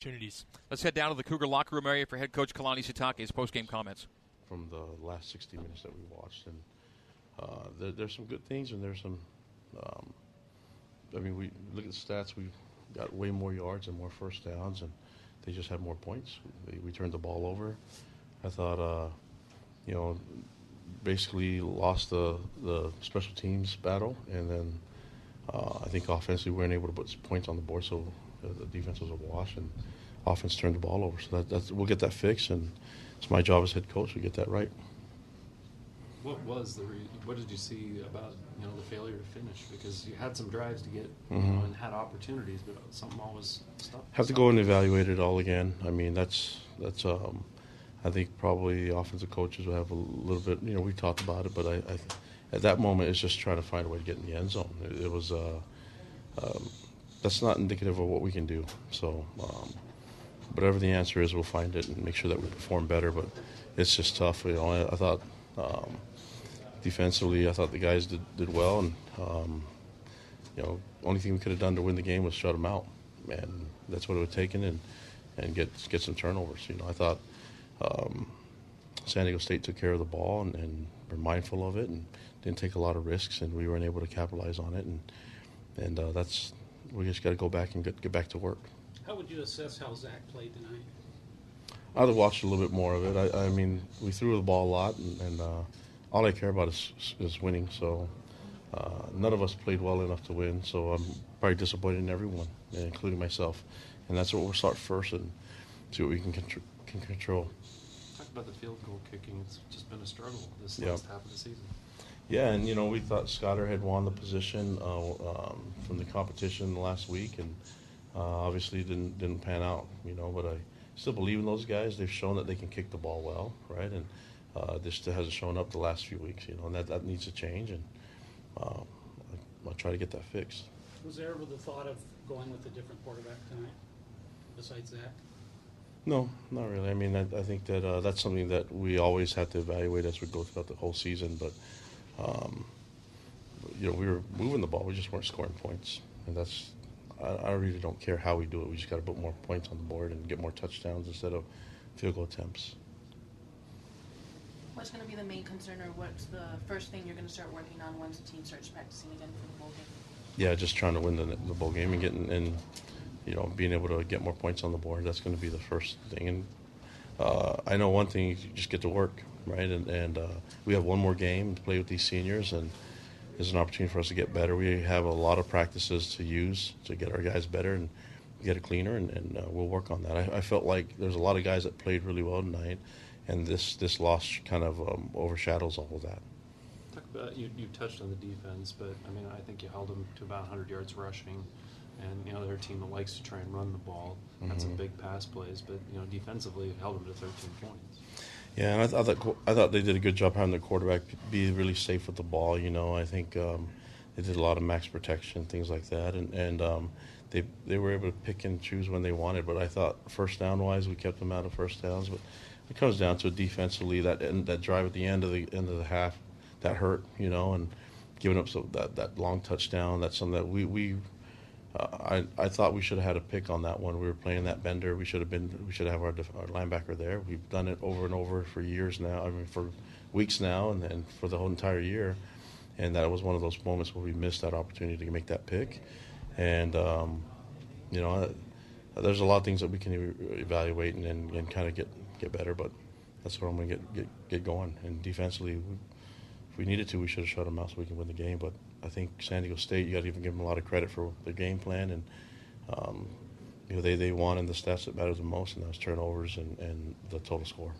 opportunities. Let's head down to the Cougar locker room area for head coach Kalani Sitake's post-game comments. From the last 60 minutes that we watched, and uh, there, there's some good things, and there's some. Um, I mean, we look at the stats. We got way more yards and more first downs, and they just had more points. We, turned the ball over. I thought, uh, you know, basically lost the the special teams battle, and then uh, I think offensively we weren't able to put points on the board, so the defense was a wash, and offense turned the ball over. So that, that's we'll get that fixed, and it's my job as head coach to get that right. What was the re- what did you see about you know the failure to finish? Because you had some drives to get you Mhm. know, and had opportunities, but something always stopped. Have to go and evaluate it all again. I mean, that's that's. Um, I think probably the offensive coaches will have a little bit. You know, we talked about it, but I, I at that moment it's just trying to find a way to get in the end zone. It, it was. Uh, um, that's not indicative of what we can do. So, um, whatever the answer is, we'll find it and make sure that we perform better. But it's just tough. You know, I, I thought um, defensively, I thought the guys did, did well, and um, you know, only thing we could have done to win the game was shut them out, and that's what it would have taken, and and get get some turnovers. You know, I thought um, San Diego State took care of the ball and, and were mindful of it, and didn't take a lot of risks, and we weren't able to capitalize on it, and and uh, that's we just got to go back and get, get back to work. How would you assess how Zach played tonight? I'd have watched a little bit more of it. I, I mean, we threw the ball a lot, and, and uh, all I care about is, is winning. So uh, none of us played well enough to win. So I'm probably disappointed in everyone, including myself. And that's what we'll start first and see what we can contr- can control. Talk about the field goal kicking. It's just been a struggle this Yeah. last half of the season. Yeah, and you know we thought Skyler had won the position uh, um, from the competition last week, and uh, obviously didn't didn't pan out. You know, but I still believe in those guys. They've shown that they can kick the ball well, right? And uh, this still hasn't shown up the last few weeks. You know, and that that needs to change, and uh, I- I'll try to get that fixed. Was there ever the thought of going with a different quarterback tonight, besides Zach? No, not really. I mean, I, I think that uh, that's something that we always have to evaluate as we go throughout the whole season. But um, you know, we were moving the ball, we just weren't scoring points, and that's. I, I really don't care how we do it. We just got to put more points on the board and get more touchdowns instead of field goal attempts. What's going to be the main concern, or what's the first thing you're going to start working on once the team starts practicing again for the bowl game? Yeah, just trying to win the, the bowl game and getting and you know being able to get more points on the board. That's going to be the first thing. And uh, I know one thing: you just get to work, right? And and uh, we have one more game to play with these seniors, and it's an opportunity for us to get better. We have a lot of practices to use to get our guys better and get it cleaner, and, and uh, we'll work on that. I, I felt like there's a lot of guys that played really well tonight, and this this loss kind of um, overshadows all of that. Talk about you. You touched on the defense, but I mean, I think you held them to about 100 yards rushing, and you know they're a team that likes to try and run the ball. Had some Mhm. big pass plays, but you know defensively you held them to 13 points. Yeah, and I, th- I thought I thought they did a good job having their quarterback be really safe with the ball. You know, I think um, they did a lot of max protection, things like that, and and um, they they were able to pick and choose when they wanted. But I thought first down wise, we kept them out of first downs. But it comes down to defensively that end, that drive at the end of the end of the half that hurt. You know, and giving up so that that long touchdown. That's something that we we. I, I thought we should have had a pick on that one. We were playing that bender. We should have been. We should have our, def- our linebacker there. We've done it over and over for years now. I mean, for weeks now, and, and for the whole entire year. And that was one of those moments where we missed that opportunity to make that pick. And um, you know, uh, there's a lot of things that we can e- evaluate and, and, and kind of get get better. But that's where I'm going to get, get get going. And defensively, we, needed to, we should have shut them out so we can win the game. But I think San Diego State, you got to even give them a lot of credit for their game plan and. Um, you know, they, they won in the stats that matter the most, and that was turnovers and, and the total score.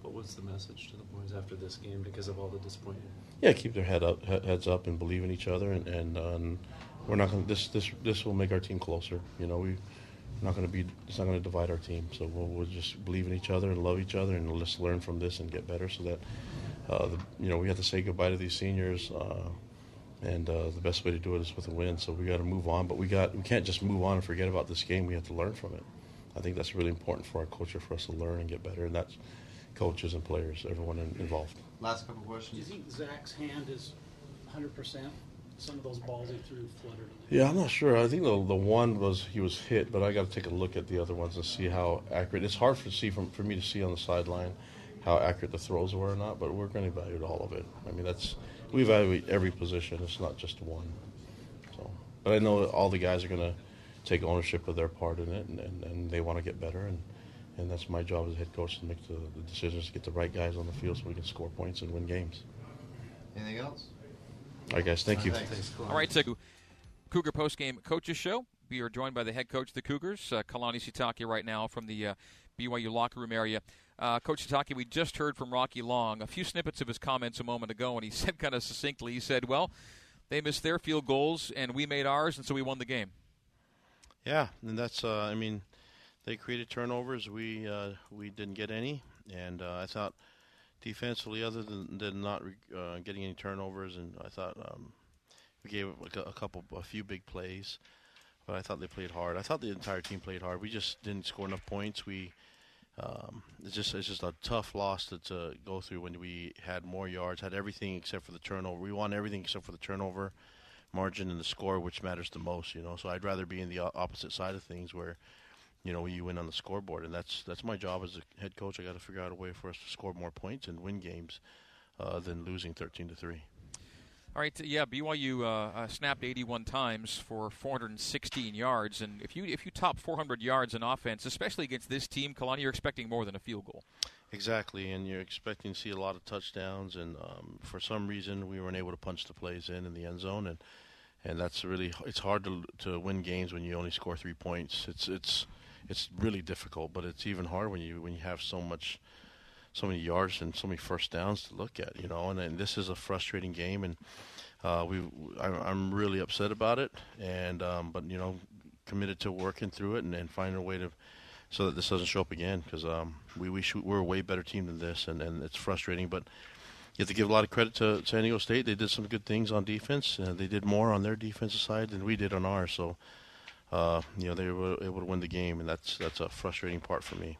What was the message to the boys after this game because of all the disappointment? Yeah, keep their head up, heads up, and believe in each other. And, and, uh, and we're not going. to This this this will make our team closer. You know, we we're not going to be. It's not going to divide our team. So we'll, we'll just believe in each other and love each other, and let's learn from this and get better. So that uh, the, you know we have to say goodbye to these seniors. Uh, and uh, the best way to do it is with a win. So we got to move on, but we got we can't just move on and forget about this game. We have to learn from it. I think that's really important for our culture for us to learn and get better, and that's coaches and players, everyone in, involved. Last couple questions. Do you think Zach's hand is 100%? some of those balls he threw fluttered. Yeah, I'm not sure. I think the the one was he was hit, but I got to take a look at the other ones and see how accurate. It's hard for see from for me to see on the sideline how accurate the throws were or not. But we're going to evaluate all of it. I mean, that's we evaluate every position. It's not just one. So, but I know all the guys are going to take ownership of their part in it, and, and, and they want to get better. And and that's my job as head coach to make the, the decisions to get the right guys on the field so we can score points and win games. Anything else? All right, guys. Thank you. Thanks. All right, so Cougar postgame coaches show. We are joined by the head coach of the Cougars, uh, Kalani Sitake, right now from the uh, BYU locker room area. Uh, coach Sitake, we just heard from Rocky Long a few snippets of his comments a moment ago, and he said kind of succinctly, he said, "Well, they missed their field goals, and we made ours, and so we won the game." Yeah, and that's uh, I mean, they created turnovers. We uh, we didn't get any, and uh, I thought defensively, other than, than not uh, getting any turnovers, and I thought um, we gave a couple, a few big plays, but I thought they played hard. I thought the entire team played hard. We just didn't score enough points. We um, it's just it's just a tough loss to, to go through when we had more yards, had everything except for the turnover. We won everything except for the turnover margin and the score, which matters the most. You know, so I'd rather be in the opposite side of things where you know, you win on the scoreboard, and that's that's my job as a head coach. I got to figure out a way for us to score more points and win games uh, than losing thirteen to three. All right, yeah, BYU uh, uh, snapped 81 times for 416 yards, and if you if you top 400 yards in offense, especially against this team, Kalani, you're expecting more than a field goal. Exactly, and you're expecting to see a lot of touchdowns, and um, for some reason we weren't able to punch the plays in in the end zone, and and that's really it's hard to to win games when you only score three points. It's it's it's really difficult. But it's even harder when you when you have so much, so many yards and so many first downs to look at. You know, and, and this is a frustrating game, and uh, we I, am really upset about it. And um, but you know, committed to working through it and, and finding a way to so that this doesn't show up again because um, we we shoot, we're a way better team than this, and, and it's frustrating, but. You have to give a lot of credit to San Diego State. They did some good things on defense. Uh, they did more on their defensive side than we did on ours. So uh, you know, they were able to win the game, and that's that's a frustrating part for me.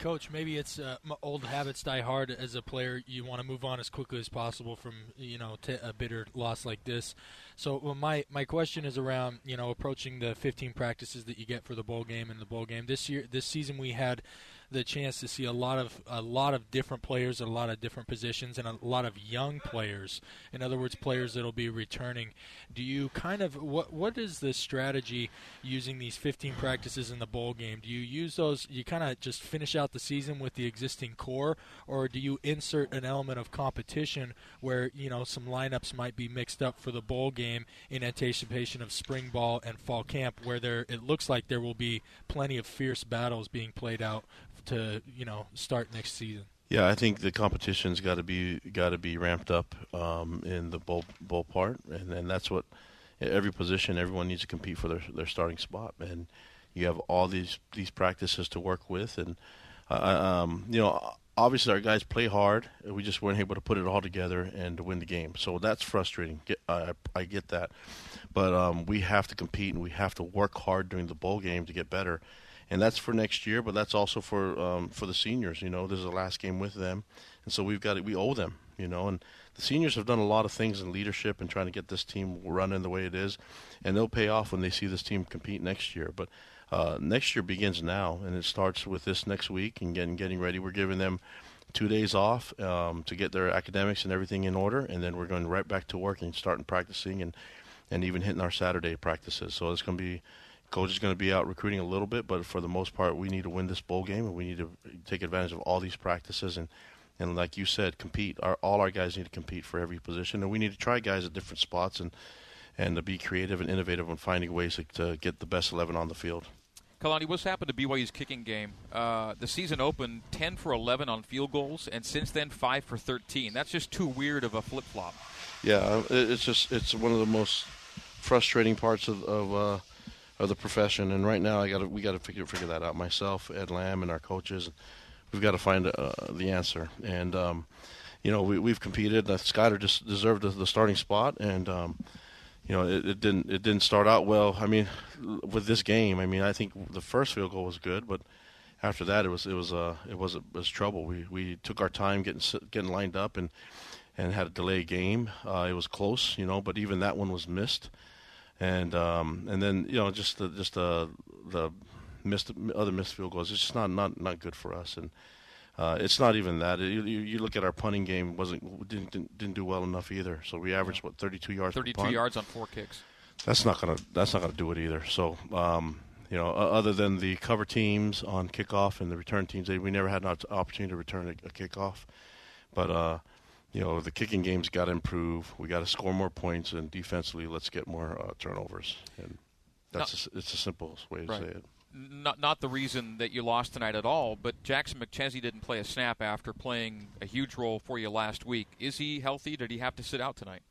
Coach, maybe it's uh, old habits die hard. As a player, you want to move on as quickly as possible from you know t- a bitter loss like this. So well, my my question is around you know approaching the 15 practices that you get for the bowl game and the bowl game this year. This season we had the chance to see a lot of a lot of different players at a lot of different positions and a lot of young players. In other words, players that'll be returning. Do you kind of what what is the strategy using these 15 practices in the bowl game? Do you use those? You kind of just finish out the season with the existing core, or do you insert an element of competition where you know some lineups might be mixed up for the bowl game in anticipation of spring ball and fall camp, where there it looks like there will be plenty of fierce battles being played out to you know start next season. Yeah, I think the competition's got to be got to be ramped up um, in the bowl bowl part, and, and that's what every position everyone needs to compete for their their starting spot, and you have all these these practices to work with, and uh, um, you know obviously our guys play hard. We just weren't able to put it all together and to win the game. So that's frustrating. Get, I, I get that, but um, we have to compete and we have to work hard during the bowl game to get better and that's for next year. But that's also for um, for the seniors. You know, this is the last game with them, and so we've got to, we owe them. You know, and the seniors have done a lot of things in leadership and trying to get this team running the way it is, and they'll pay off when they see this team compete next year. But uh, next year begins now, and it starts with this next week and getting getting ready. We're giving them two days off um, to get their academics and everything in order, and then we're going right back to work and starting practicing and and even hitting our Saturday practices. So it's going to be coach is going to be out recruiting a little bit, but for the most part, we need to win this bowl game, and we need to take advantage of all these practices and. And like you said, compete. Our, all our guys need to compete for every position, and we need to try guys at different spots and and to be creative and innovative and finding ways to, to get the best eleven on the field. Kalani, what's happened to BYU's kicking game? Uh, the season opened 10 for 11 on field goals, and since then 5 for 13. That's just too weird of a flip flop. Yeah, it's just it's one of the most frustrating parts of, of uh, of the profession. And right now, I got we got to figure figure that out myself, Ed Lamb, and our coaches. We've got to find uh, the answer. And um, you know, we, we've competed. Uh, Skyler just deserved the, the starting spot, and um, you know, it, it, didn't it didn't start out well. I mean, with this game, I mean, I think the first field goal was good, but after that, it was it was uh it was it was trouble. We we took our time getting getting lined up and and had a delay game. Uh, it was close, you know, but even that one was missed. And um, and then you know just the just the the missed other missed field goals. It's just not not not good for us. And uh, it's not even that. You, you, look at our punting game wasn't didn't, didn't didn't do well enough either. So we averaged what 32 yards. 32 yards on four kicks. That's not gonna that's not gonna do it either. So um, you know, other than the cover teams on kickoff and the return teams, they, we never had an opportunity to return a, a kickoff. But uh, you know, the kicking game's got to improve. We got to score more points, and defensively, let's get more uh, turnovers. And that's a s it's the simplest way to Right. say it. Not not the reason that you lost tonight at all, but Jackson McChesney didn't play a snap after playing a huge role for you last week. Is he healthy? Did he have to sit out tonight?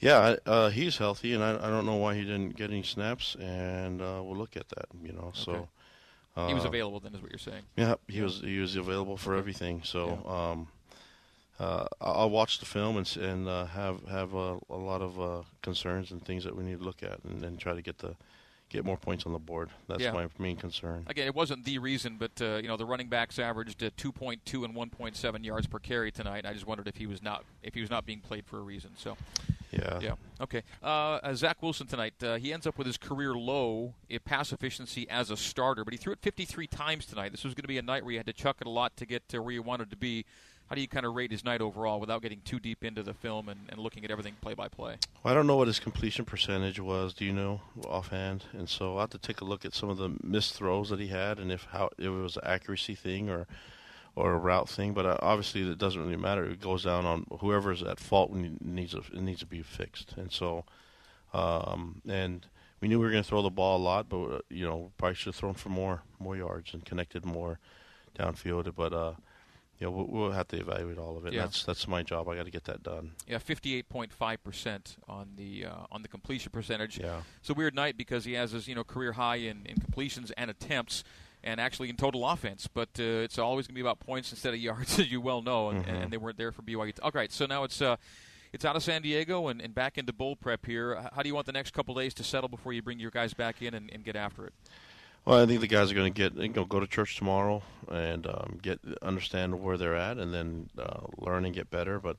Yeah, uh, he's healthy, and I, I don't know why he didn't get any snaps, and uh, we'll look at that. You know, so uh, he was available then, is what you're saying. Yeah, he was he was available for everything. So um, uh, I- I'll watch the film and and uh, have have a, a lot of uh, concerns and things that we need to look at, and, and try to get the get more points on the board. That's Yeah. my main concern. Again, it wasn't the reason, but uh, you know the running backs averaged uh, 2.2 and 1.7 yards per carry tonight. I just wondered if he was not if he was not being played for a reason. So Yeah. yeah, okay. Uh, uh, Zach Wilson tonight, uh, he ends up with his career low in pass efficiency as a starter, but he threw it 53 times tonight. This was going to be a night where you had to chuck it a lot to get to where you wanted to be. How do you kind of rate his night overall without getting too deep into the film and, and looking at everything play by play? I don't know what his completion percentage was. Do you know offhand? And so I'll have to take a look at some of the missed throws that he had, and if how if it was an accuracy thing or or a route thing. But uh, obviously, it doesn't really matter. It goes down on whoever's at fault when it needs a, it needs to be fixed. And so, um, and we knew we were going to throw the ball a lot, but uh, you know, probably should have thrown for more more yards and connected more downfield. But uh, you know, we'll, we'll have to evaluate all of it. Yeah. That's that's my job. I got to get that done. Yeah, 58.5 percent on the uh, on the completion percentage. Yeah. It's a weird night because he has his you know career high in, in completions and attempts, and actually in total offense. But uh, it's always going to be about points instead of yards, as you well know, and, Mhm. and they weren't there for BYU. All right, so now it's uh, it's out of San Diego and, and back into bowl prep here. How do you want the next couple days to settle before you bring your guys back in and, and get after it? Well, I think the guys are going to get you know, go to church tomorrow and um, get understand where they're at, and then uh, learn and get better. But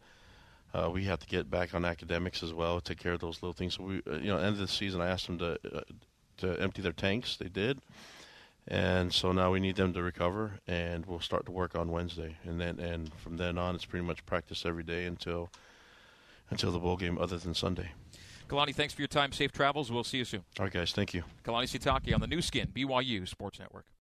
uh, we have to get back on academics as well, take care of those little things. So we, uh, you know, end of the season, I asked them to uh, to empty their tanks. They did, and so now we need them to recover, and we'll start to work on Wednesday, and then and from then on, it's pretty much practice every day until until the bowl game, other than Sunday. Kalani, thanks for your time. Safe travels. We'll see you soon. All right, guys, thank you. Kalani Sitake on the Nu Skin, BYU Sports Network.